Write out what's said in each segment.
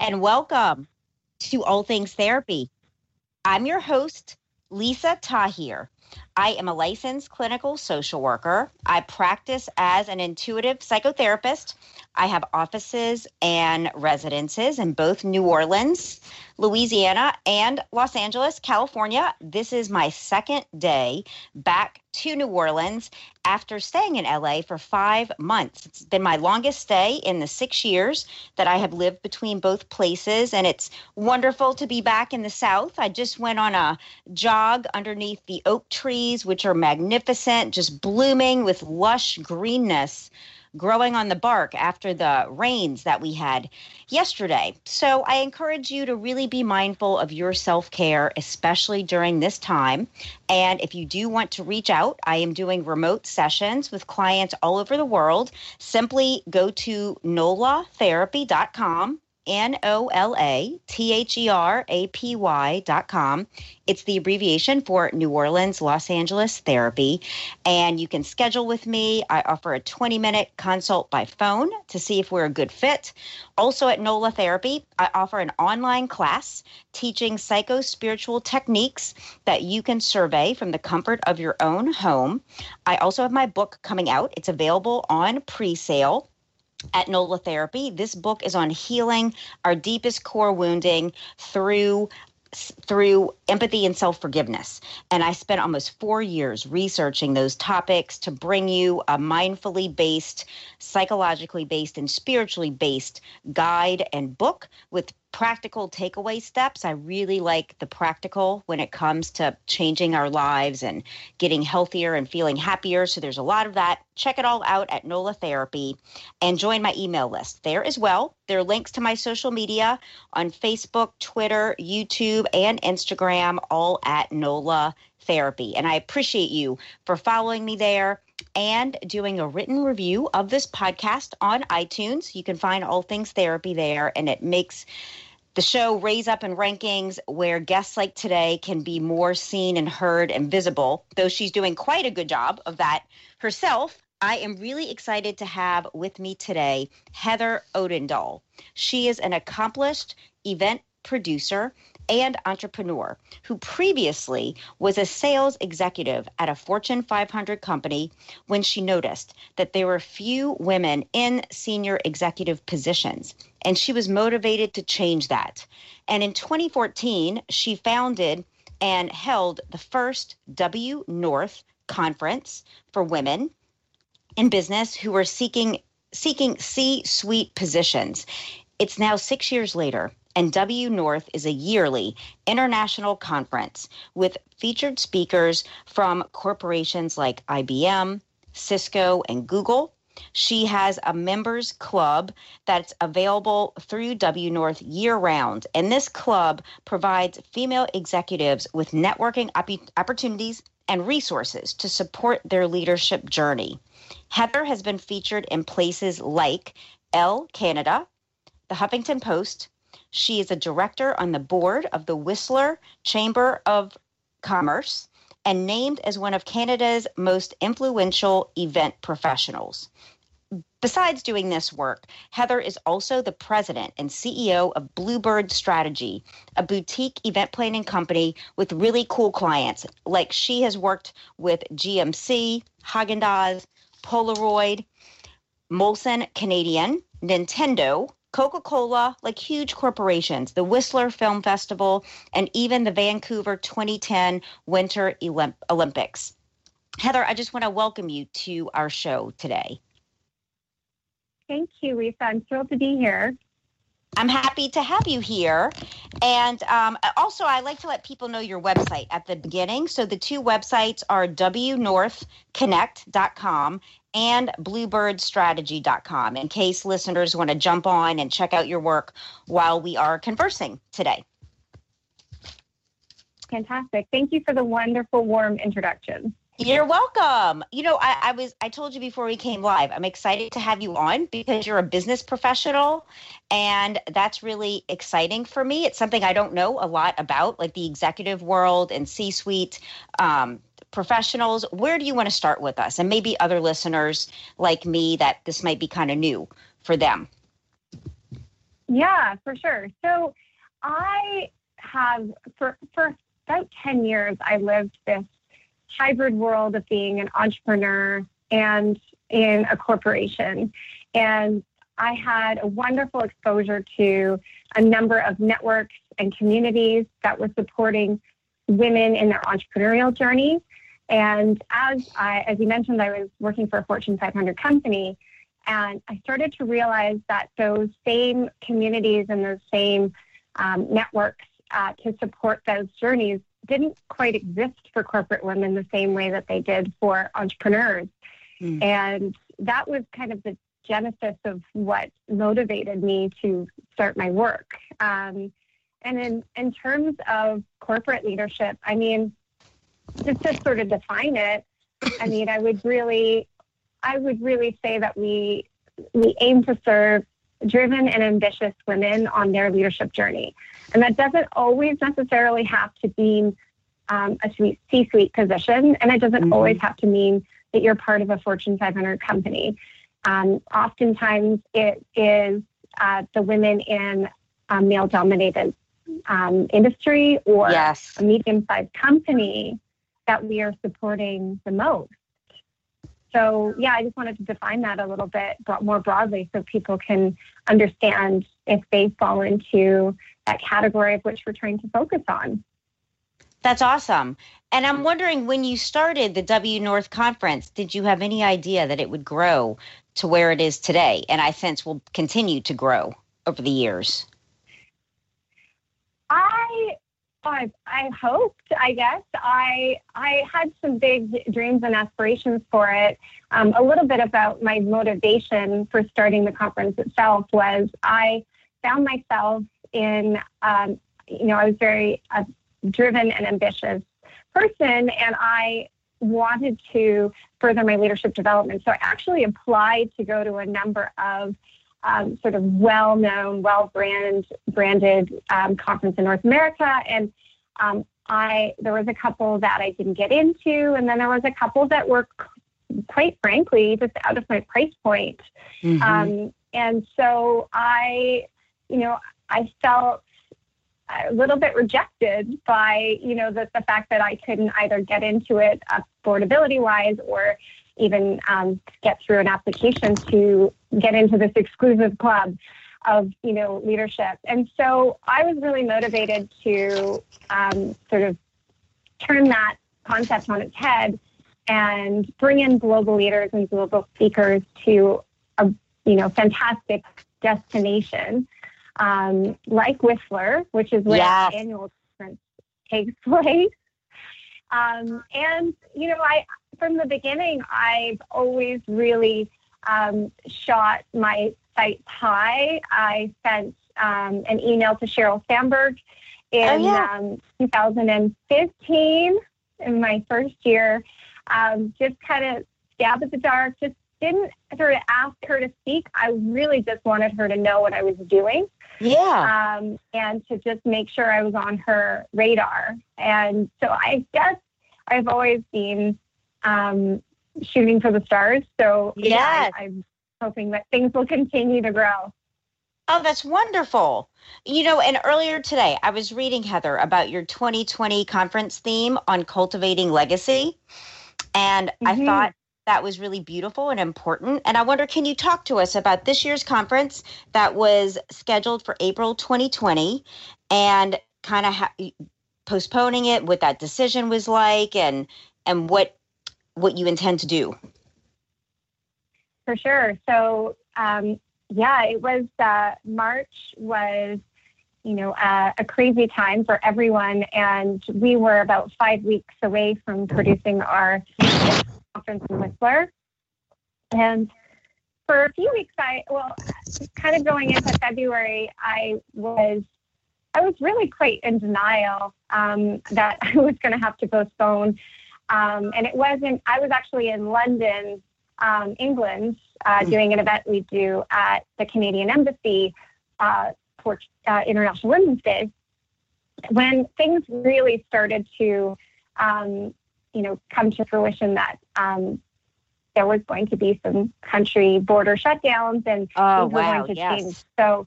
and welcome to All Things Therapy. I'm your host, Lisa Tahir. I am a licensed clinical social worker. I practice as an intuitive psychotherapist. I have offices and residences in both New Orleans, Louisiana, and Los Angeles, California. This is my second day back to New Orleans after staying in LA for five months. It's been my longest stay in the six years that I have lived between both places, and it's wonderful to be back in the South. I just went on a jog underneath the oak trees, which are magnificent, just blooming with lush greenness growing on the bark after the rains that we had yesterday. So I encourage you to really be mindful of your self care, especially during this time. And if you do want to reach out, I am doing remote sessions with clients all over the world. Simply go to nolatherapy.com N O L A T H E R A P Y dot com. It's the abbreviation for New Orleans, Los Angeles Therapy. And you can schedule with me. I offer a 20 minute consult by phone to see if we're a good fit. Also at NOLA Therapy, I offer an online class teaching psycho spiritual techniques that you can survey from the comfort of your own home. I also have my book coming out, it's available on pre sale at NOLA Therapy. This book is on healing our deepest core wounding through through empathy and self forgiveness. And I spent almost four years researching those topics to bring you a mindfully based, psychologically based, and spiritually based guide and book with practical takeaway steps. I really like the practical when it comes to changing our lives and getting healthier and feeling happier. So there's a lot of that. Check it all out at NOLA Therapy and join my email list there as well. There are links to my social media on Facebook, Twitter, YouTube, and Instagram, all at NOLA Therapy. And I appreciate you for following me there and doing a written review of this podcast on iTunes. You can find all things therapy there, and it makes the show raise up in rankings where guests like today can be more seen and heard and visible, though she's doing quite a good job of that herself. I am really excited to have with me today Heather Odendaal. She is an accomplished event producer and entrepreneur who previously was a sales executive at a Fortune 500 company when she noticed that there were few women in senior executive positions. And she was motivated to change that. And in 2014, she founded and held the first W North conference for women in business who are seeking seeking C-suite positions. It's now 6 years later and W North is a yearly international conference with featured speakers from corporations like IBM, Cisco, and Google. She has a members club that's available through W North year round. And this club provides female executives with networking op- opportunities and resources to support their leadership journey. Heather has been featured in places like Elle Canada, the Huffington Post, she is a director on the board of the Whistler Chamber of Commerce and named as one of Canada's most influential event professionals. Besides doing this work, Heather is also the president and CEO of Bluebird Strategy, a boutique event planning company with really cool clients. Like she has worked with GMC, Haagen Dazs, Polaroid, Molson Canadian, Nintendo, Coca Cola, like huge corporations, the Whistler Film Festival, and even the Vancouver 2010 Winter Olympics. Heather, I just want to welcome you to our show today. Thank you, Lisa. I'm thrilled to be here. I'm happy to have you here. And um, also, I like to let people know your website at the beginning. So the two websites are wnorthconnect.com and bluebirdstrategy.com in case listeners want to jump on and check out your work while we are conversing today. Fantastic. Thank you for the wonderful, warm introduction. You're welcome. You know, I, I, was I told you before we came live, I'm excited to have you on because you're a business professional and that's really exciting for me. It's something I don't know a lot about, like the executive world and C-suite um, professionals. Where do you want to start with us? And maybe other listeners like me that this might be kind of new for them. Yeah, for sure. So I have for for about 10 years I lived this hybrid world of being an entrepreneur and in a corporation. And I had a wonderful exposure to a number of networks and communities that were supporting women in their entrepreneurial journey. And as I, as you mentioned, I was working for a Fortune 500 company, and I started to realize that those same communities and those same um, networks uh, to support those journeys didn't quite exist for corporate women the same way that they did for entrepreneurs. Mm. And that was kind of the genesis of what motivated me to start my work. Um, and in, in terms of corporate leadership, I mean, just to sort of define it, I mean, I would really, I would really say that we we aim to serve driven and ambitious women on their leadership journey. And that doesn't always necessarily have to mean um, a C-suite position, and it doesn't mm-hmm. always have to mean that you're part of a Fortune 500 company. Um, oftentimes, it is uh, the women in male-dominated um, industry or yes. a medium-sized company that we are supporting the most. So, yeah, I just wanted to define that a little bit more broadly so people can understand if they fall into that category of which we're trying to focus on. That's awesome. And I'm wondering when you started the W North conference, did you have any idea that it would grow to where it is today? And I sense will continue to grow over the years. I I, I hoped, I guess. I I had some big dreams and aspirations for it. Um, a little bit about my motivation for starting the conference itself was I found myself in, um, you know, I was very uh, driven and ambitious person, and I wanted to further my leadership development. So I actually applied to go to a number of um, sort of well-known, well-branded branded um, conference in North America, and um, I there was a couple that I didn't get into, and then there was a couple that were, quite frankly, just out of my price point. Mm-hmm. Um, and so I, you know, I felt a little bit rejected by you know the, the fact that I couldn't either get into it affordability wise or even um, get through an application to get into this exclusive club of you know leadership. And so I was really motivated to um, sort of turn that concept on its head and bring in global leaders and global speakers to a you know fantastic destination um, like Whistler, which is where Yes. the annual conference takes place. Um, and you know, I from the beginning, I've always really um, shot my sights high. I sent um, an email to Sheryl Sandberg in Oh, yeah. um, 2015, in my first year. Um, just kind of stab at the dark. Just didn't sort of ask her to speak. I really just wanted her to know what I was doing Yeah. um, and to just make sure I was on her radar. And so I guess I've always been um, shooting for the stars. So yeah, I, I'm hoping that things will continue to grow. Oh, that's wonderful. You know, and earlier today, I was reading, Heather, about your 2020 conference theme on cultivating legacy. And I Mhm. thought that was really beautiful and important. And I wonder, can you talk to us about this year's conference that was scheduled for April 2020 and kind of ha- postponing it, what that decision was like, and and what what you intend to do? For sure. So, um, yeah, it was uh, March was, you know, uh, a crazy time for everyone, and we were about five weeks away from producing our conference in Whistler. And for a few weeks, I well, kind of going into February, I was. I was really quite in denial um, that I was going to have to postpone, um, and it wasn't. I was actually in London um, England uh, doing an event we do at the Canadian Embassy uh, for uh, International Women's Day. When things really started to, um, you know, come to fruition that um, there was going to be some country border shutdowns and Oh, things were wow, going to yes. change. So,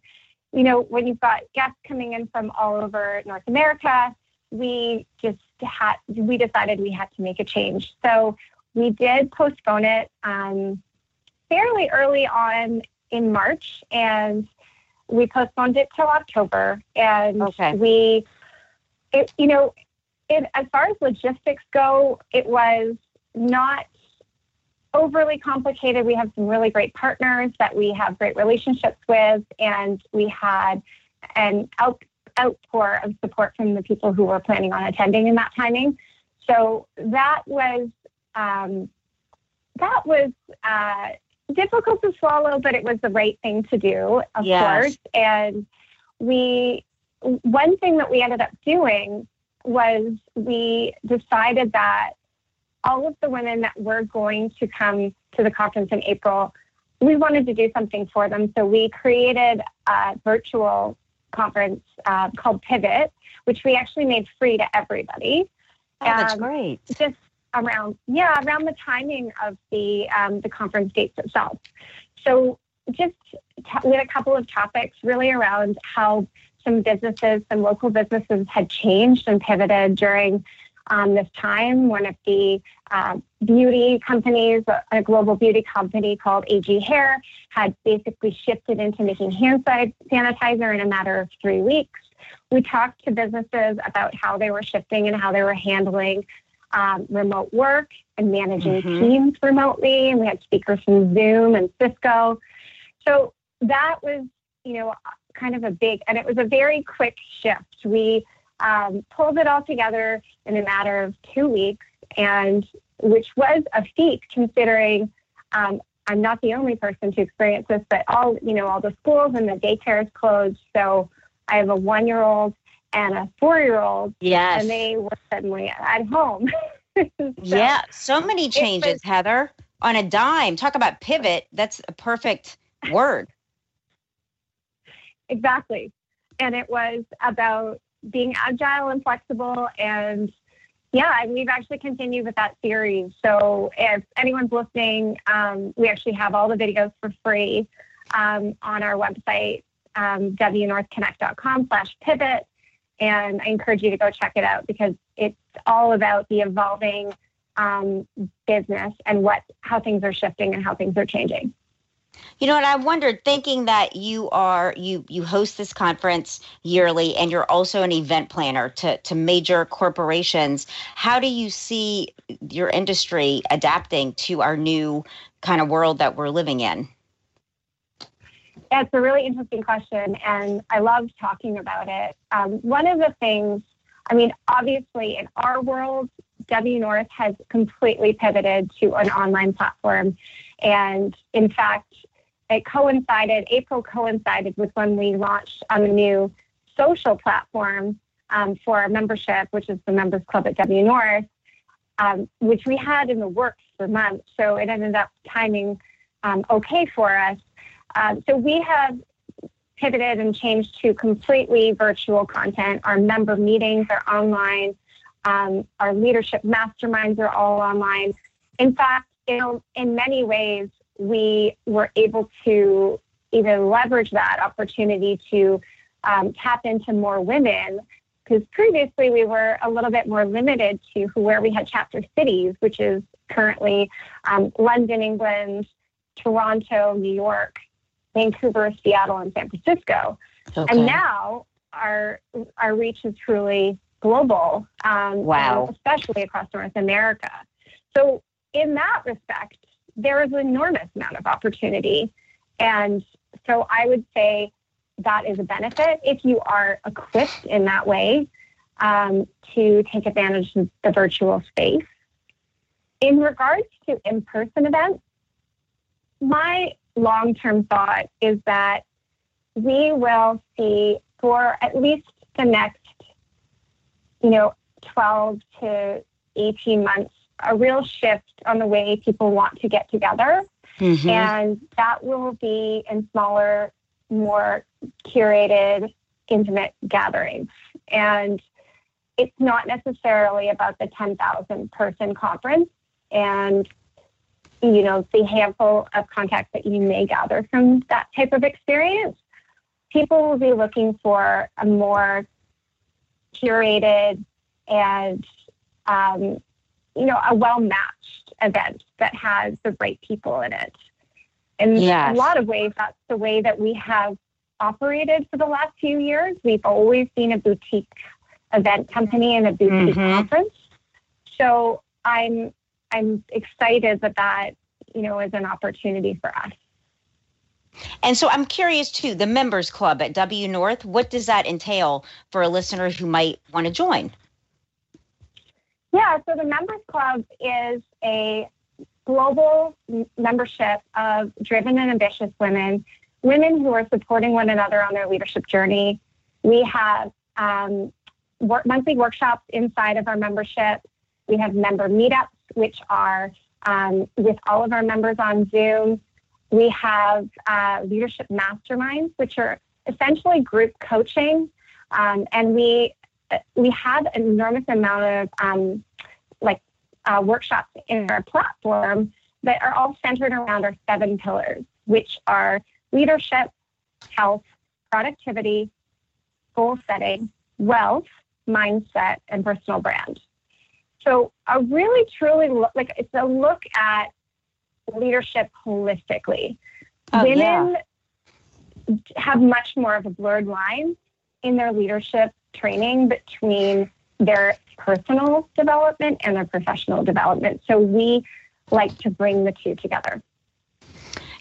you know, when you've got guests coming in from all over North America, we just had we decided we had to make a change. So we did postpone it um, fairly early on in March, and we postponed it till October. And Okay. we, it, you know, it, as far as logistics go, it was not overly complicated. We have some really great partners that we have great relationships with, and we had an out, outpour of support from the people who were planning on attending in that timing. So that was um, that was uh, difficult to swallow, but it was the right thing to do, of Yes. course. And we one thing that we ended up doing was we decided that all of the women that were going to come to the conference in April, we wanted to do something for them. So we created a virtual conference uh, called Pivot, which we actually made free to everybody. Oh, that's Um, great. Just around, yeah, around the timing of the um, the conference dates itself. So just t- with a couple of topics, really around how some businesses, some local businesses had changed and pivoted during um, this time. One of the uh, beauty companies, a- global beauty company called AG Hair, had basically shifted into making hand sanitizer in a matter of three weeks. We talked to businesses about how they were shifting and how they were handling um, remote work and managing Mhm. teams remotely. And we had speakers from Zoom and Cisco. So that was, you know, kind of a big, and it was a very quick shift. We um, pulled it all together in a matter of two weeks, and which was a feat considering um, I'm not the only person to experience this, but all you know, all the schools and the daycares closed. So I have a one-year-old and a four-year-old, Yes. and they were suddenly at home. So- yeah, so many changes, was- Heather, on a dime. Talk about pivot. That's a perfect word. Exactly. And it was about being agile and flexible. And yeah, and we've actually continued with that series. So if anyone's listening, um, we actually have all the videos for free um, on our website, um, wnorthconnect.com slash pivot. And I encourage you to go check it out because it's all about the evolving um, business and what how things are shifting and how things are changing. You know, and I wondered, thinking that you are you you host this conference yearly, and you're also an event planner to to major corporations. How do you see your industry adapting to our new kind of world that we're living in? It's a really interesting question, and I love talking about it. Um, one of the things, I mean, obviously, in our world, W North has completely pivoted to an online platform. And in fact, it coincided, April coincided with when we launched on a new social platform um, for our membership, which is the Members Club at W North, um, which we had in the works for months. So it ended up timing um, okay for us. Um, so we have pivoted and changed to completely virtual content. Our member meetings are online. Um, our leadership masterminds are all online. In fact, in, in many ways, we were able to even leverage that opportunity to um, tap into more women because previously we were a little bit more limited to where we had chapter cities, which is currently um, London, England, Toronto, New York, Vancouver, Seattle, and San Francisco. Okay. And now our our reach is truly global. Um, wow. Especially across North America. So in that respect, there is an enormous amount of opportunity. And so I would say that is a benefit if you are equipped in that way um, to take advantage of the virtual space. In regards to in person events, my long term thought is that we will see for at least the next, you know, 12 to 18 months a real shift on the way people want to get together. Mm-hmm. And that will be in smaller, more curated, intimate gatherings. And it's not necessarily about the 10,000 person conference and you know the handful of contacts that you may gather from that type of experience people will be looking for a more curated and um, you know, a well matched event that has the right people in it. In yes. a lot of ways, that's the way that we have operated for the last few years. We've always been a boutique event company and a boutique mm-hmm. conference. So I'm I'm excited that that you know is an opportunity for us. And so I'm curious too, the members club at W North, what does that entail for a listener who might want to join? Yeah, so the Members Club is a global membership of driven and ambitious women, women who are supporting one another on their leadership journey. We have um, work, monthly workshops inside of our membership. We have member meetups, which are um, with all of our members on Zoom. We have uh, leadership masterminds, which are essentially group coaching. Um, and we we have an enormous amount of um, like uh, workshops in our platform that are all centered around our seven pillars, which are leadership, health, productivity, goal setting, wealth, mindset, and personal brand. So a really truly look, like it's a look at leadership holistically. Oh, Women yeah. have much more of a blurred line in their leadership training between their personal development and their professional development. So we like to bring the two together.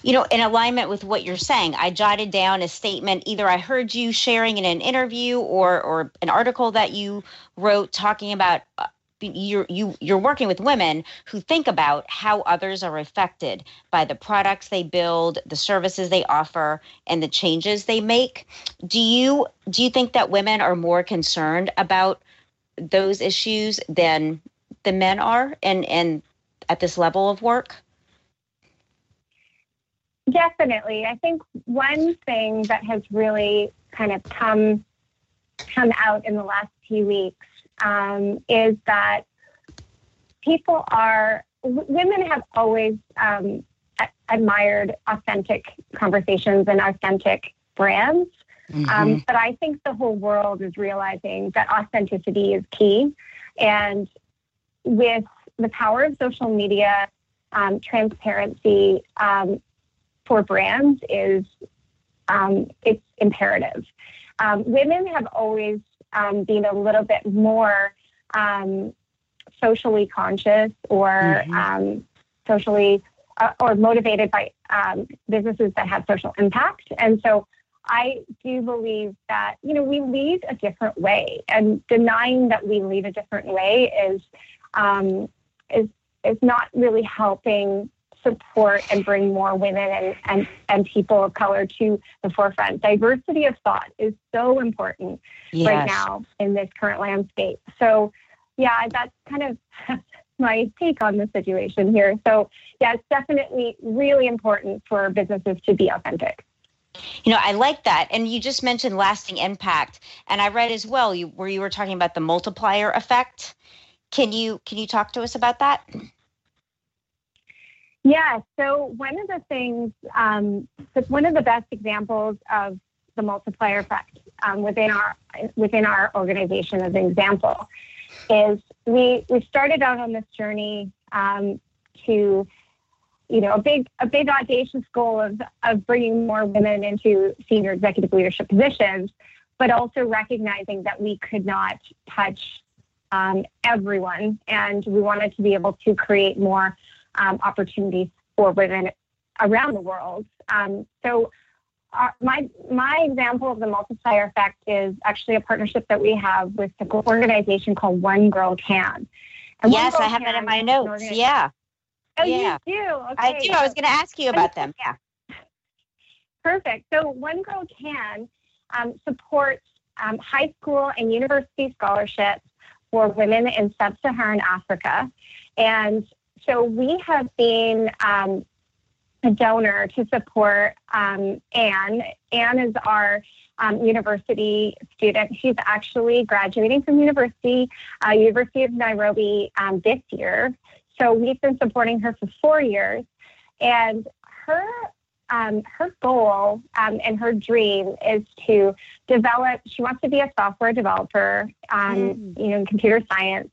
You know, in alignment with what you're saying, I jotted down a statement. Either I heard you sharing in an interview or, or an article that you wrote talking about uh, you're you you're working with women who think about how others are affected by the products they build, the services they offer, and the changes they make. Do you do you think that women are more concerned about those issues than the men are and and at this level of work? Definitely. I think one thing that has really kind of come come out in the last few weeks um, is that people are, women have always um, admired authentic conversations and authentic brands. Mm-hmm. Um, but I think the whole world is realizing that authenticity is key. And with the power of social media, um, transparency, um, for brands is um, it's imperative. Um, women have always um, been a little bit more um, socially conscious or mm-hmm. Um, socially uh, or motivated by um, businesses that have social impact. And so I do believe that, you know, we lead a different way and denying that we lead a different way is, um, is, is not really helping support and bring more women and, and, and people of color to the forefront. Diversity of thought is so important yes. right now in this current landscape. So, yeah, that's kind of my take on the situation here. So, yeah, it's definitely really important for businesses to be authentic. You know, I like that. And you just mentioned lasting impact. And I read as well you, where you were talking about the multiplier effect. Can you can you talk to us about that? Yeah. So one of the things, um, one of the best examples of the multiplier effect um, within our within our organization, as an example, is we we started out on this journey um, to you know a big a big audacious goal of of bringing more women into senior executive leadership positions, but also recognizing that we could not touch um, everyone, and we wanted to be able to create more um, opportunities for women around the world. Um, so uh, my my example of the multiplier effect is actually a partnership that we have with an organization called One Girl Can. And yes, Girl I have that in my notes. Yeah. Oh, yeah. you do? Okay. I do. I was going to ask you about them. Yeah. Perfect. So One Girl Can um, supports um, high school and university scholarships for women in sub-Saharan Africa, and so we have been um, a donor to support um, Anne. Anne is our um, university student. She's actually graduating from university, uh, University of Nairobi um, this year. So we've been supporting her for four years, and her um, her goal um, and her dream is to develop. She wants to be a software developer, um, mm. you know, in computer science,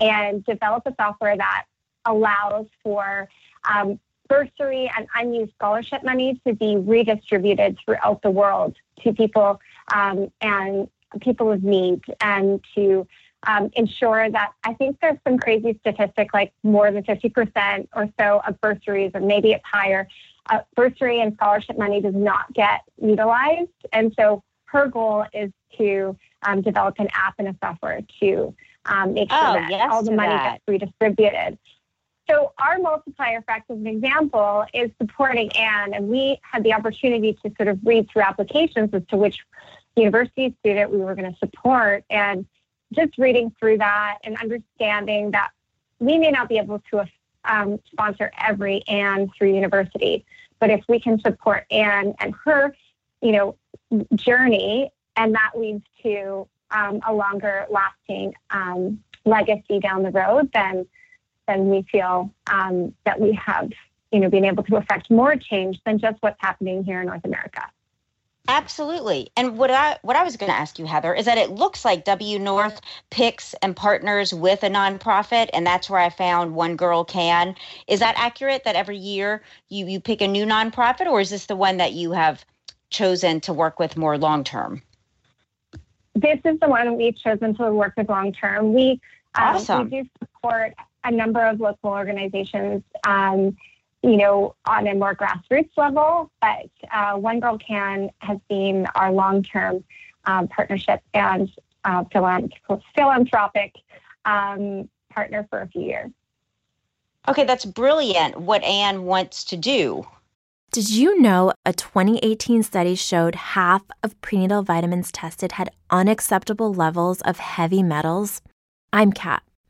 and develop a software that allows for um, bursary and unused scholarship money to be redistributed throughout the world to people um, and people of need and to um, ensure that I think there's some crazy statistic like more than 50% or so of bursaries, or maybe it's higher, uh, bursary and scholarship money does not get utilized. And so her goal is to um, develop an app and a software to um, make sure oh, that yes all the money that. gets redistributed. So our multiplier effect, as an example, is supporting Anne, and we had the opportunity to sort of read through applications as to which university student we were going to support, and just reading through that and understanding that we may not be able to um, sponsor every Anne through university, but if we can support Anne and her, you know, journey, and that leads to um, a longer lasting um, legacy down the road, then then we feel um, that we have, you know, been able to affect more change than just what's happening here in North America. Absolutely. And what I what I was going to ask you, Heather, is that it looks like W North picks and partners with a nonprofit, and that's where I found One Girl Can. Is that accurate? That every year you you pick a new nonprofit, or is this the one that you have chosen to work with more long term? This is the one we've chosen to work with long term. We um, awesome. we do support a number of local organizations, um, you know, on a more grassroots level. But uh, One Girl Can has been our long-term um, partnership and uh, philanthropic um, partner for a few years. Okay, that's brilliant. What Anne wants to do. Did you know a 2018 study showed half of prenatal vitamins tested had unacceptable levels of heavy metals? I'm Kat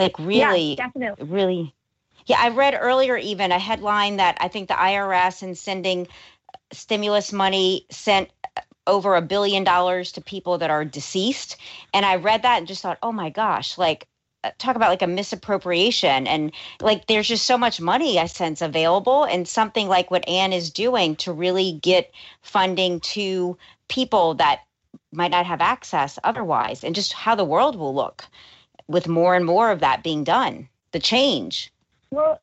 Like really, yeah, definitely. really. Yeah, I read earlier even a headline that I think the IRS in sending stimulus money sent over a billion dollars to people that are deceased. And I read that and just thought, oh my gosh, like uh, talk about like a misappropriation and like there's just so much money i sense available and something like what anne is doing to really get funding to people that might not have access otherwise and just how the world will look with more and more of that being done the change well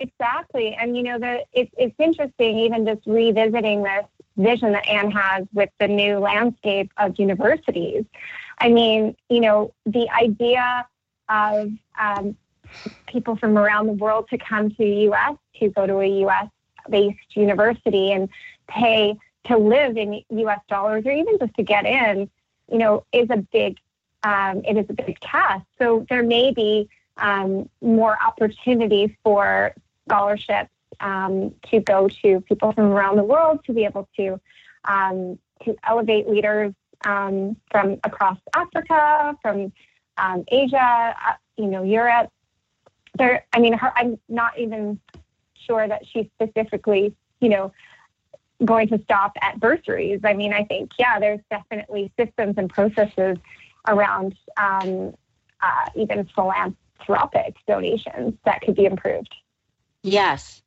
exactly and you know the it, it's interesting even just revisiting this vision that anne has with the new landscape of universities i mean you know the idea of um, people from around the world to come to the U.S. to go to a U.S. based university and pay to live in U.S. dollars or even just to get in, you know, is a big um, it is a big task. So there may be um, more opportunities for scholarships um, to go to people from around the world to be able to um, to elevate leaders um, from across Africa, from um, Asia, uh, you know, Europe. There, I mean, her, I'm not even sure that she's specifically, you know, going to stop at bursaries. I mean, I think, yeah, there's definitely systems and processes around um, uh, even philanthropic donations that could be improved. Yes.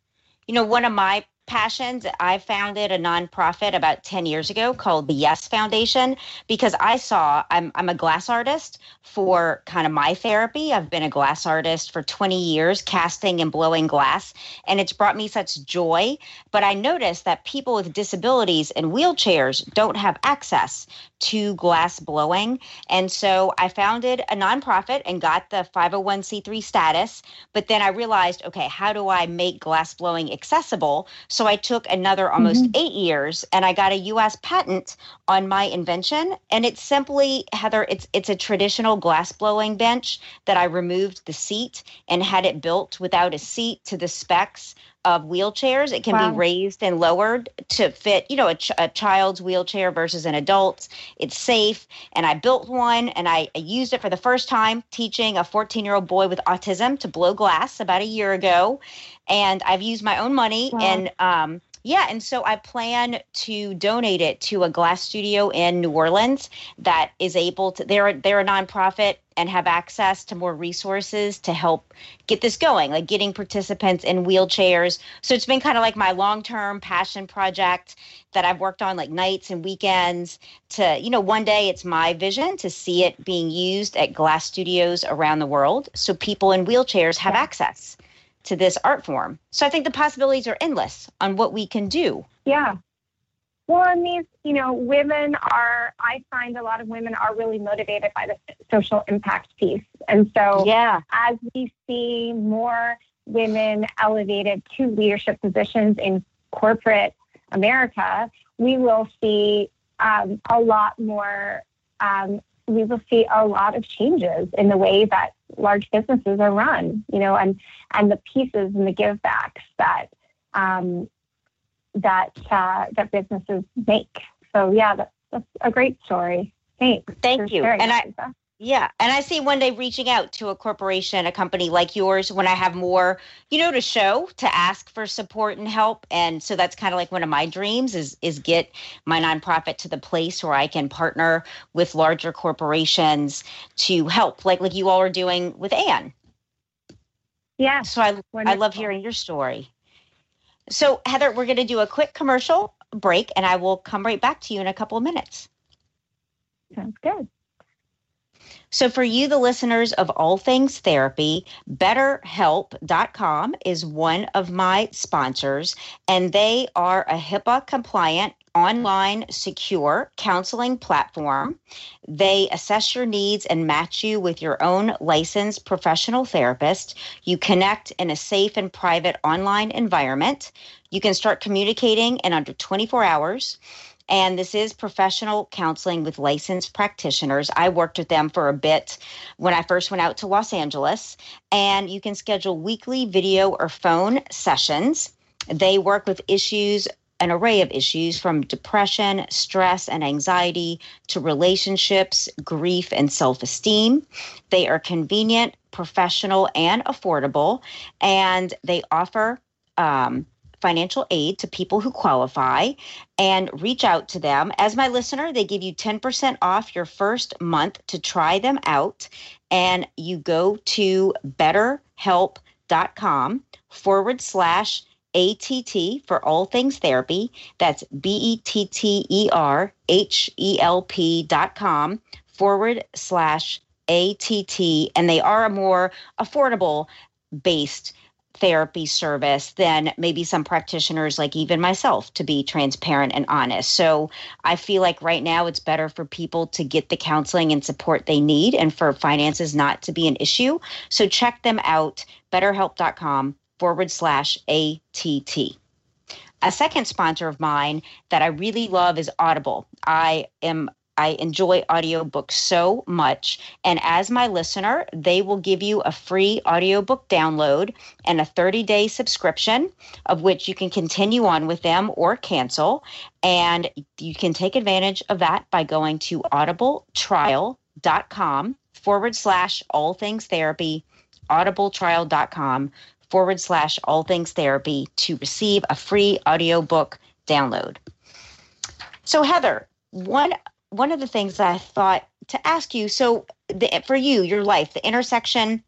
You know, one of my passions, I founded a nonprofit about 10 years ago called the Yes Foundation because I saw I'm, I'm a glass artist for kind of my therapy. I've been a glass artist for 20 years, casting and blowing glass, and it's brought me such joy. But I noticed that people with disabilities and wheelchairs don't have access to glass blowing. And so I founded a nonprofit and got the 501c3 status. But then I realized, okay, how do I make glass blowing accessible? So I took another almost mm-hmm. eight years and I got a US patent on my invention. And it's simply, Heather, it's it's a traditional glass blowing bench that I removed the seat and had it built without a seat to the specs of wheelchairs. It can wow. be raised and lowered to fit, you know, a, ch- a, child's wheelchair versus an adult's. It's safe. And I built one and I, I used it for the first time teaching a 14 year old boy with autism to blow glass about a year ago. And I've used my own money wow. and, um, yeah, and so I plan to donate it to a glass studio in New Orleans that is able to. They're they're a nonprofit and have access to more resources to help get this going, like getting participants in wheelchairs. So it's been kind of like my long term passion project that I've worked on like nights and weekends to, you know, one day it's my vision to see it being used at glass studios around the world so people in wheelchairs have yeah. access to this art form. So I think the possibilities are endless on what we can do. Yeah. Well, and these, you know, women are, I find a lot of women are really motivated by the social impact piece. And so, yeah, as we see more women elevated to leadership positions in corporate America, we will see um, a lot more um, we will see a lot of changes in the way that large businesses are run, you know, and and the pieces and the givebacks that um, that uh, that businesses make. So yeah, that's, that's a great story. Thanks. Thank you. And I, yeah. And I see one day reaching out to a corporation, a company like yours, when I have more, you know, to show, to ask for support and help. And so that's kind of like one of my dreams is is get my nonprofit to the place where I can partner with larger corporations to help, like like you all are doing with Anne. Yeah. So I wonderful. I love hearing your story. So Heather, we're gonna do a quick commercial break and I will come right back to you in a couple of minutes. Sounds good. So, for you, the listeners of All Things Therapy, BetterHelp.com is one of my sponsors, and they are a HIPAA compliant online secure counseling platform. They assess your needs and match you with your own licensed professional therapist. You connect in a safe and private online environment. You can start communicating in under 24 hours And this is professional counseling with licensed practitioners. I worked with them for a bit when I first went out to Los Angeles. And you can schedule weekly video or phone sessions. They work with issues an array of issues from depression, stress, and anxiety to relationships, grief, and self esteem. They are convenient, professional, and affordable, and they offer um, financial aid to people who qualify and reach out to them. As my listener, they give you 10% off your first month to try them out. And you go to betterhelp.com forward slash ATT for all things therapy. That's B E T T E R H E L P dot com forward slash ATT. And they are a more affordable based therapy service than maybe some practitioners like even myself to be transparent and honest. So I feel like right now it's better for people to get the counseling and support they need and for finances not to be an issue. So check them out betterhelp.com forward slash ATT. A second sponsor of mine that I really love is Audible. I am I enjoy audiobooks so much. And as my listener, they will give you a free audiobook download and a 30 day subscription, of which you can continue on with them or cancel. And you can take advantage of that by going to audibletrial.com forward slash all things therapy, audibletrial.com forward slash all things therapy to receive a free audiobook download. So, Heather, one one of the things I thought to ask you so the, for you, your life, the intersection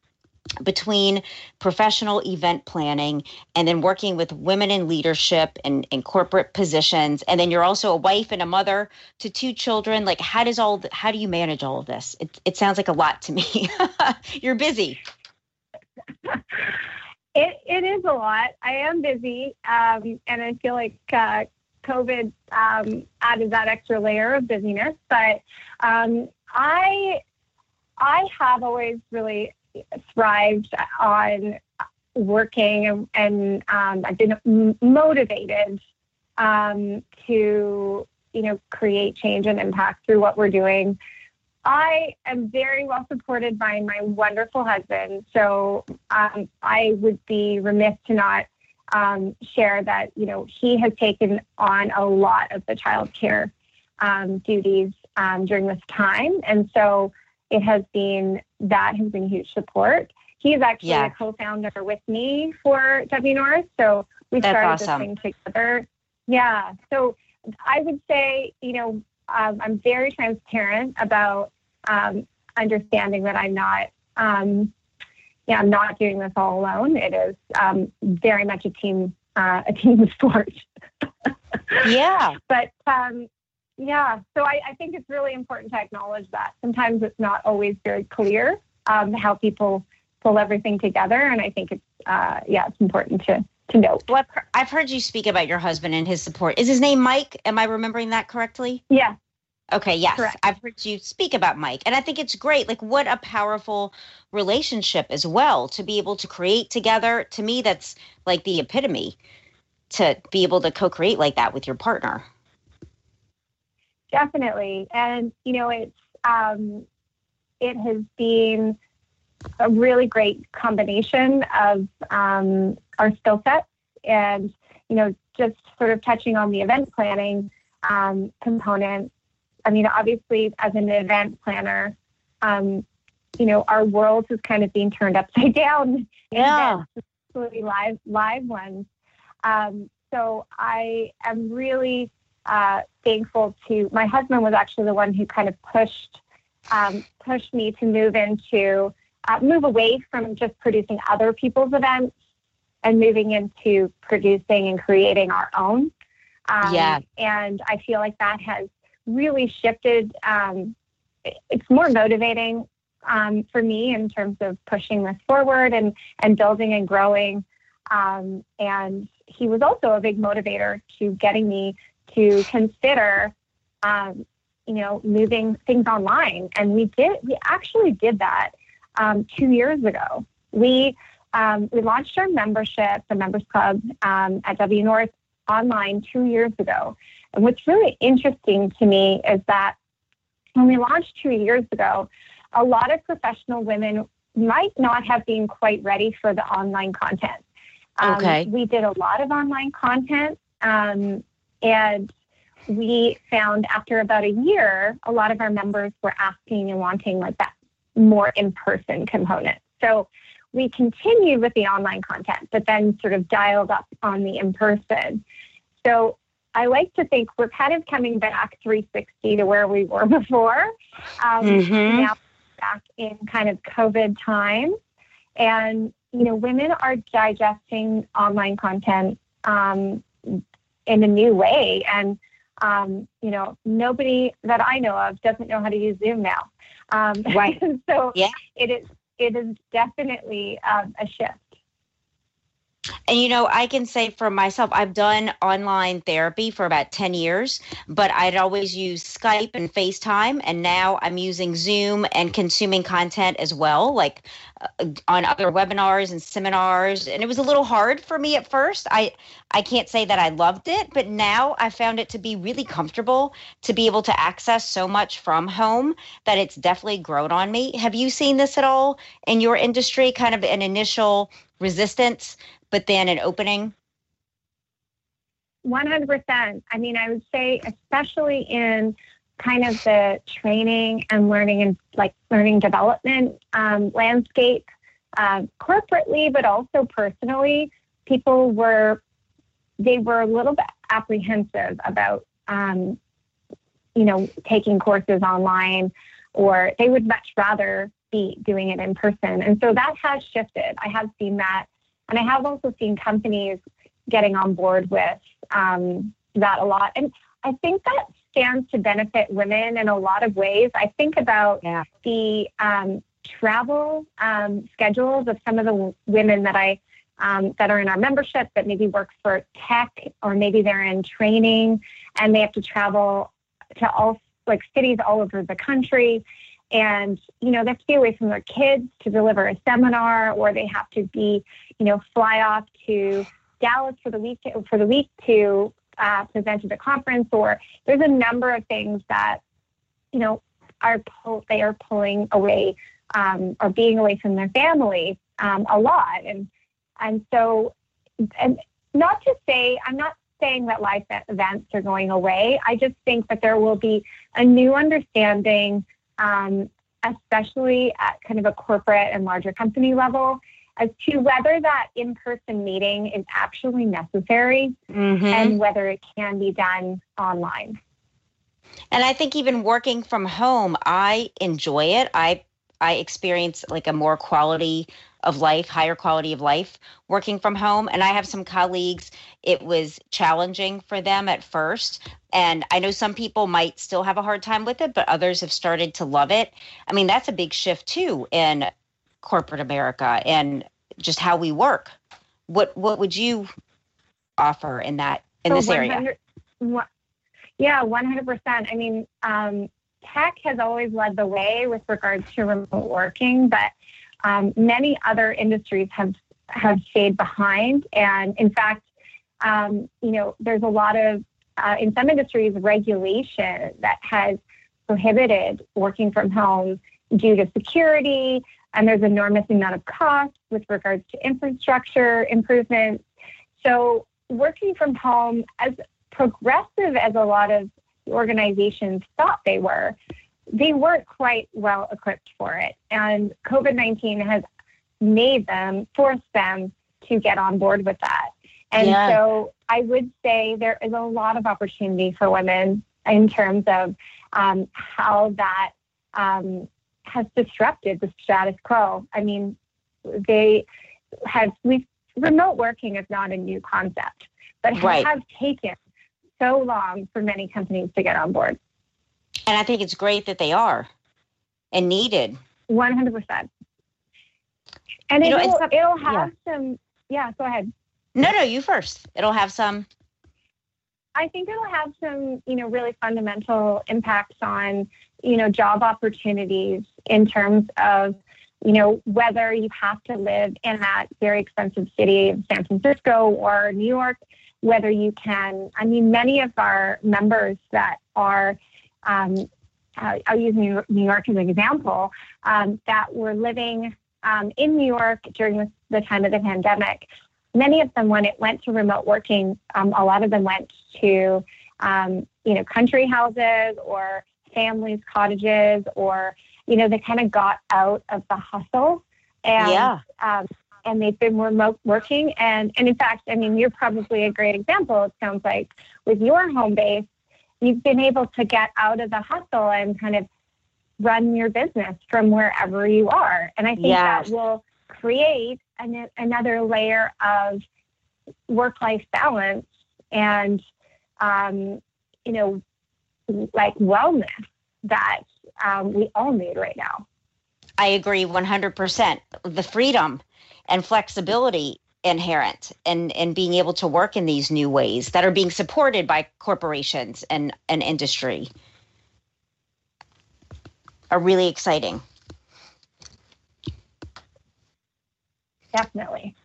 between professional event planning and then working with women in leadership and in corporate positions and then you're also a wife and a mother to two children like how does all how do you manage all of this? It, it sounds like a lot to me. You're busy. It, it is a lot. I am busy, um, and I feel like uh, COVID um, added that extra layer of busyness. But um, I I have always really thrived on working, and, um, I've been motivated um, to you know create change and impact through what we're doing. I am very well supported by my wonderful husband. So um, I would be remiss to not um, share that, you know, he has taken on a lot of the child care um, duties um, during this time. And so it has been, that has been huge support. He is actually yeah. a co-founder with me for W North. So we That's started awesome. this thing together. Yeah. So I would say, you know, um, I'm very transparent about um, understanding that I'm not, yeah, I'm not doing this all alone. It is um, very much a team, uh, a team sport. yeah. But um, yeah, so I, I, think it's really important to acknowledge that. Sometimes it's not always very clear um, how people pull everything together, and I think it's uh, yeah, it's important to to note. Well, I've heard you speak about your husband and his support. Is his name Mike? Am I remembering that correctly? Yeah, Okay, yes. Correct. I've heard you speak about Mike, and I think it's great. Like, what a powerful relationship as well to be able to create together. To me, that's like the epitome to be able to co create like that with your partner. Definitely. And, you know, it's, um, it has been a really great combination of um, our skill sets and, you know, just sort of touching on the event planning um, component I mean, obviously, as an event planner, um, you know, our world is kind of being turned upside down. Yeah. Especially live, live ones. Um, so I am really uh, thankful to my husband was actually the one who kind of pushed um, pushed me to move into uh, move away from just producing other people's events and moving into producing and creating our own. Um, yeah. And I feel like that has really shifted. Um, it's more motivating um, for me in terms of pushing this forward and, and building and growing. Um, and he was also a big motivator to getting me to consider, um, you know, moving things online. And we did, we actually did that um, two years ago. We um, we launched our membership, the Members Club um, at W North online two years ago. And what's really interesting to me is that when we launched two years ago, a lot of professional women might not have been quite ready for the online content. Um, Okay. We did a lot of online content, um, and we found after about a year, a lot of our members were asking and wanting like that more in-person component. So we continued with the online content, but then sort of dialed up on the in-person. So I like to think we're kind of coming back 360 to where we were before. Um, Mhm. Now back in kind of COVID times, and you know, women are digesting online content um, in a new way, and um, you know, nobody that I know of doesn't know how to use Zoom now. Um, Right. so Yeah. it is it is definitely um, a shift. And you know, I can say for myself, I've done online therapy for about 10 years, but I'd always use Skype and FaceTime. And now I'm using Zoom and consuming content as well, like uh, on other webinars and seminars. And it was a little hard for me at first. I, I can't say that I loved it, but now I found it to be really comfortable to be able to access so much from home that it's definitely grown on me. Have you seen this at all in your industry? Kind of an initial resistance but then an opening. 100%. I mean, I would say, especially in kind of the training and learning and like learning development um, landscape, uh, corporately, but also personally, people were they were a little bit apprehensive about um, you know taking courses online, or they would much rather be doing it in person. And so that has shifted. I have seen that, and I have also seen companies getting on board with um, that a lot. And I think that stands to benefit women in a lot of ways. I think about Yeah. the um, travel um, schedules of some of the women that I um, that are in our membership that maybe work for tech or maybe they're in training and they have to travel to all like cities all over the country and you know they have to be away from their kids to deliver a seminar or they have to be you know fly off to Dallas for the week for the week to uh, present at a conference, or there's a number of things that you know are pull, they are pulling away um, or being away from their family um, a lot, and and so and not to say I'm not saying that life events are going away. I just think that there will be a new understanding, um, especially at kind of a corporate and larger company level, as to whether that in-person meeting is actually necessary Mm-hmm. and whether it can be done online. And I think even working from home, I enjoy it. I I experience like a more quality of life, higher quality of life working from home. And I have some colleagues, it was challenging for them at first. And I know some people might still have a hard time with it, but others have started to love it. I mean, that's a big shift too in corporate America and just how we work. What what would you offer in that in So this area? Yeah, 100%. I mean, um, tech has always led the way with regards to remote working, but um, many other industries have have stayed behind. And in fact, um, you know, there's a lot of uh, in some industries regulation that has prohibited working from home due to security, and there's enormous amount of cost with regards to infrastructure improvements. So working from home, as progressive as a lot of organizations thought they were, they weren't quite well equipped for it. And COVID 19 has made them, forced them to get on board with that. And Yeah. so I would say there is a lot of opportunity for women in terms of um, how that um, has disrupted the status quo. I mean, they have, we remote working is not a new concept, but it Right. has taken so long for many companies to get on board. And I think it's great that they are and needed. 100%. And You it'll, not- it'll have some, yeah, go ahead. No, no, you first. It'll have some. I think it'll have some, you know, really fundamental impacts on, you know, job opportunities in terms of, you know, whether you have to live in that very expensive city of San Francisco or New York, whether you can, I mean, many of our members that are, um, uh, I'll use New York as an example, um, that were living um, in New York during the, the, time of the pandemic. Many of them, when it went to remote working, um, a lot of them went to, um, you know, country houses or families' cottages, or you know, they kind of got out of the hustle and yeah. um, and they've been remote working. And, and in fact, I mean, you're probably a great example, it sounds like, with your home base, you've been able to get out of the hustle and kind of run your business from wherever you are. And I think yes. that will create an, another layer of work life balance and, um, you know, like wellness that um, we all need right now. I agree 100%. The freedom and flexibility inherent in, in being able to work in these new ways that are being supported by corporations and, and industry are really exciting. Definitely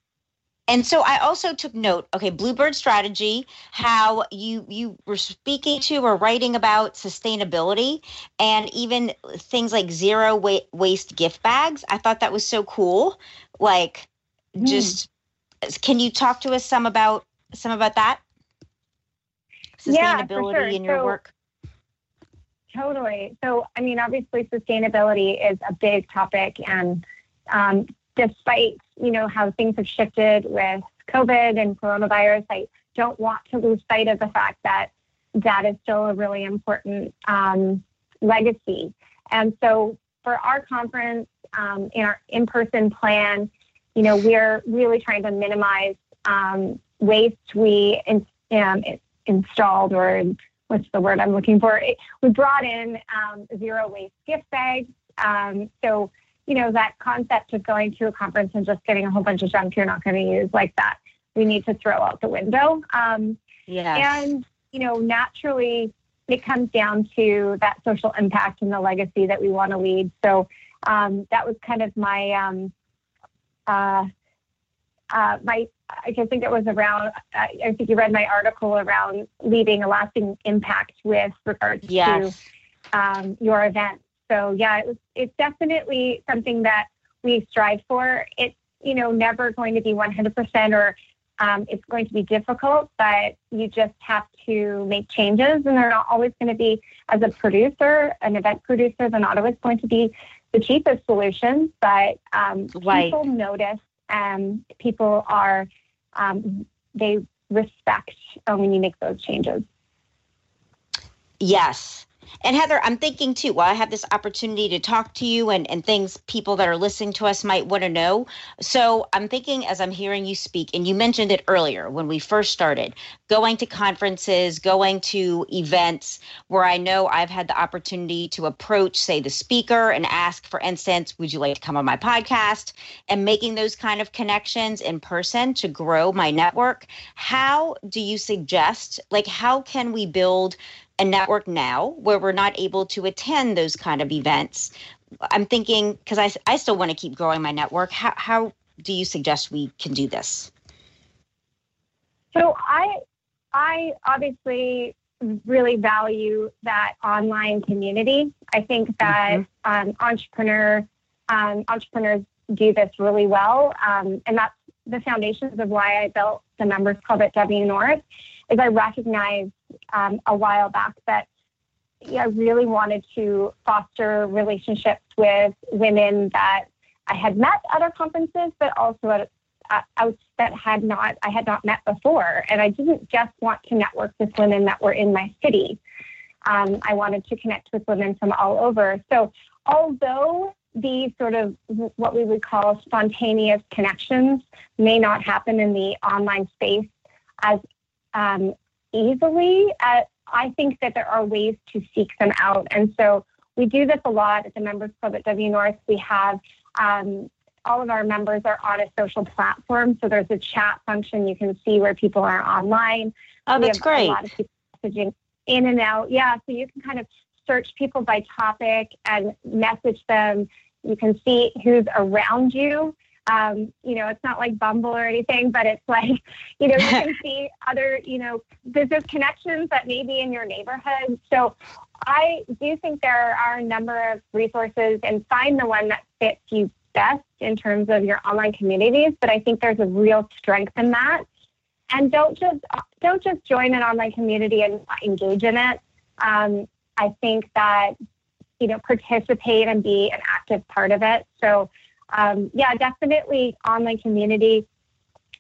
and so I also took note. Okay, Bluebird strategy, how you you were speaking to or writing about sustainability, and even things like zero wa- waste gift bags. I thought that was so cool. Like, mm. just can you talk to us some about some about that sustainability yeah, sure. in your so, work? Totally. So, I mean, obviously, sustainability is a big topic, and um, despite you know how things have shifted with COVID and coronavirus, I don't want to lose sight of the fact that that is still a really important um, legacy. And so for our conference, um, in our in-person plan, you know, we're really trying to minimize um, waste. We in, um, installed or what's the word I'm looking for? we brought in um, zero waste gift bags. Um, so you know, that concept of going to a conference and just getting a whole bunch of junk you're not going to use like that, we need to throw out the window. Um, yes. And, you know, naturally, it comes down to that social impact and the legacy that we want to lead. So um, that was kind of my, um, uh, uh, my, I think it was around, I think you read my article around leaving a lasting impact with regards yes. to um, your event. So yeah, it was, it's definitely something that we strive for. It's, you know, never going to be 100% or um, it's going to be difficult, but you just have to make changes and they're not always going to be, as a producer, an event producer, they're not always going to be the cheapest solutions, but um, right. people notice and people are, um, they respect uh, when you make those changes. Yes. And Heather, I'm thinking too, while I have this opportunity to talk to you and, and things people that are listening to us might want to know. So I'm thinking as I'm hearing you speak, and you mentioned it earlier when we first started, going to conferences, going to events where I know I've had the opportunity to approach, say, the speaker and ask, for instance, would you like to come on my podcast? And making those kind of connections in person to grow my network. How do you suggest, like, how can we build a network now where we're not able to attend those kind of events. I'm thinking because I, I still want to keep growing my network. How, how do you suggest we can do this? So I I obviously really value that online community. I think that mm-hmm. um, entrepreneur um, entrepreneurs do this really well, um, and that's the foundations of why I built the Members Club at W North. Is I recognize um, a while back that I really wanted to foster relationships with women that I had met at other conferences, but also at out that had not I had not met before, and I didn't just want to network with women that were in my city. Um, I wanted to connect with women from all over. So, although these sort of what we would call spontaneous connections may not happen in the online space as um, easily. Uh, I think that there are ways to seek them out. And so we do this a lot at the Members Club at W North. We have um, all of our members are on a social platform. So there's a chat function. You can see where people are online. Oh, that's great. A lot of people messaging in and out. Yeah. So you can kind of search people by topic and message them. You can see who's around you. Um, you know, it's not like Bumble or anything, but it's like, you know, you can see other, you know, business connections that may be in your neighborhood. So I do think there are a number of resources and find the one that fits you best in terms of your online communities. But I think there's a real strength in that. And don't just don't just join an online community and engage in it. Um, I think that you know participate and be an active part of it. So um, yeah, definitely online community.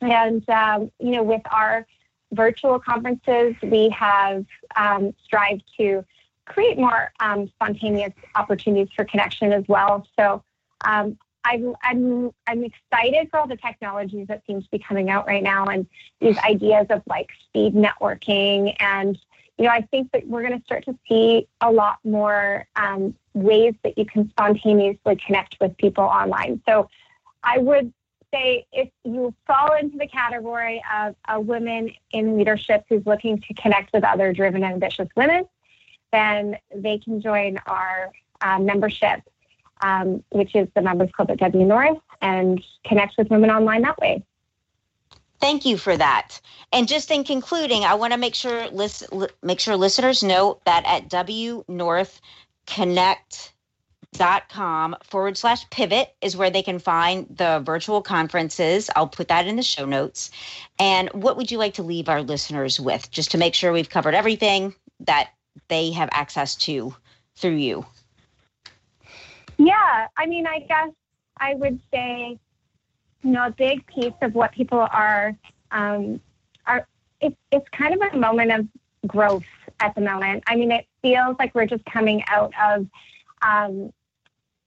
And um, you know, with our virtual conferences, we have um, strived to create more um, spontaneous opportunities for connection as well. So um, I'm, I'm, I'm excited for all the technologies that seem to be coming out right now and these ideas of like speed networking. And, you know, I think that we're going to start to see a lot more um, ways that you can spontaneously connect with people online. So I would say if you fall into the category of a woman in leadership who's looking to connect with other driven, ambitious women, then they can join our uh, membership, um, which is the Members Club at W North, and connect with women online that way. Thank you for that. And just in concluding, I want to make sure list, make sure listeners know that at W North Connect dot com forward slash pivot is where they can find the virtual conferences. I'll put that in the show notes. And what would you like to leave our listeners with just to make sure we've covered everything that they have access to through you? Yeah, I mean, I guess I would say, you know, a big piece of what people are um, are it, it's kind of a moment of growth at the moment. I mean, it feels like we're just coming out of, um,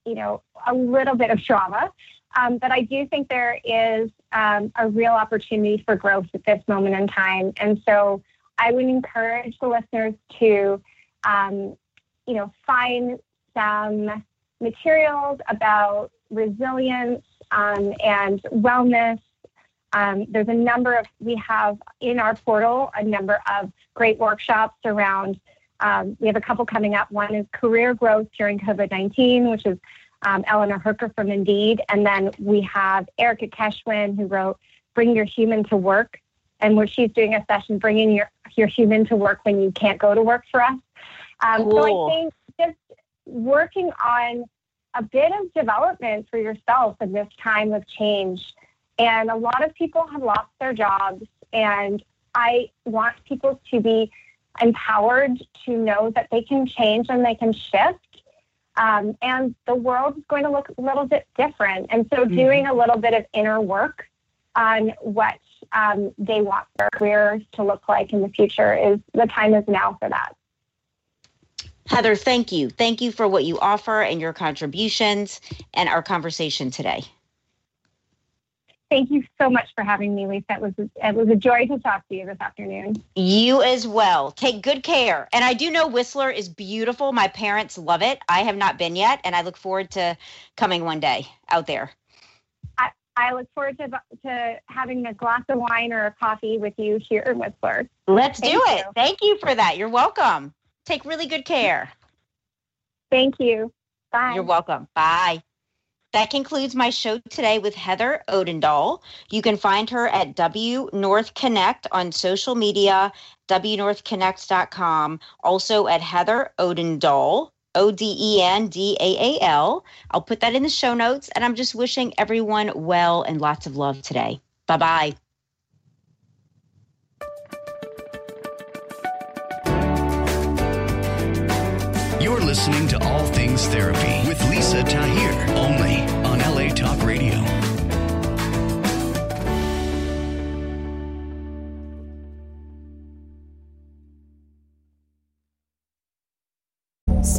you know, a little bit of trauma. Um, but I do think there is um, a real opportunity for growth at this moment in time. And so I would encourage the listeners to, um, you know, find some materials about resilience um, and wellness. Um, there's a number of, we have in our portal a number of great workshops around. Um, we have a couple coming up. One is career growth during COVID 19, which is um, Eleanor Hooker from Indeed. And then we have Erica Keswin, who wrote Bring Your Human to Work, and where she's doing a session bringing your, your human to work when you can't go to work for us. Um, cool. So I think just working on a bit of development for yourself in this time of change. And a lot of people have lost their jobs, and I want people to be empowered to know that they can change and they can shift. Um, and the world is going to look a little bit different. And so, mm-hmm. doing a little bit of inner work on what um, they want their careers to look like in the future is the time is now for that. Heather, thank you. Thank you for what you offer and your contributions and our conversation today. Thank you so much for having me, Lisa. It was it was a joy to talk to you this afternoon. You as well. Take good care. And I do know Whistler is beautiful. My parents love it. I have not been yet, and I look forward to coming one day out there. I look forward to, to having a glass of wine or a coffee with you here in Whistler. Let's Thank do it. You. Thank you for that. You're welcome. Take really good care. Thank you. Bye. You're welcome. Bye. That concludes my show today with Heather Odendaal. You can find her at W North Connect on social media, wnorthconnect.com, also at Heather Odendaal O D E N D A A L. I'll put that in the show notes. And I'm just wishing everyone well and lots of love today. Bye bye. You're listening to All Things Therapy with Lisa Tahir, only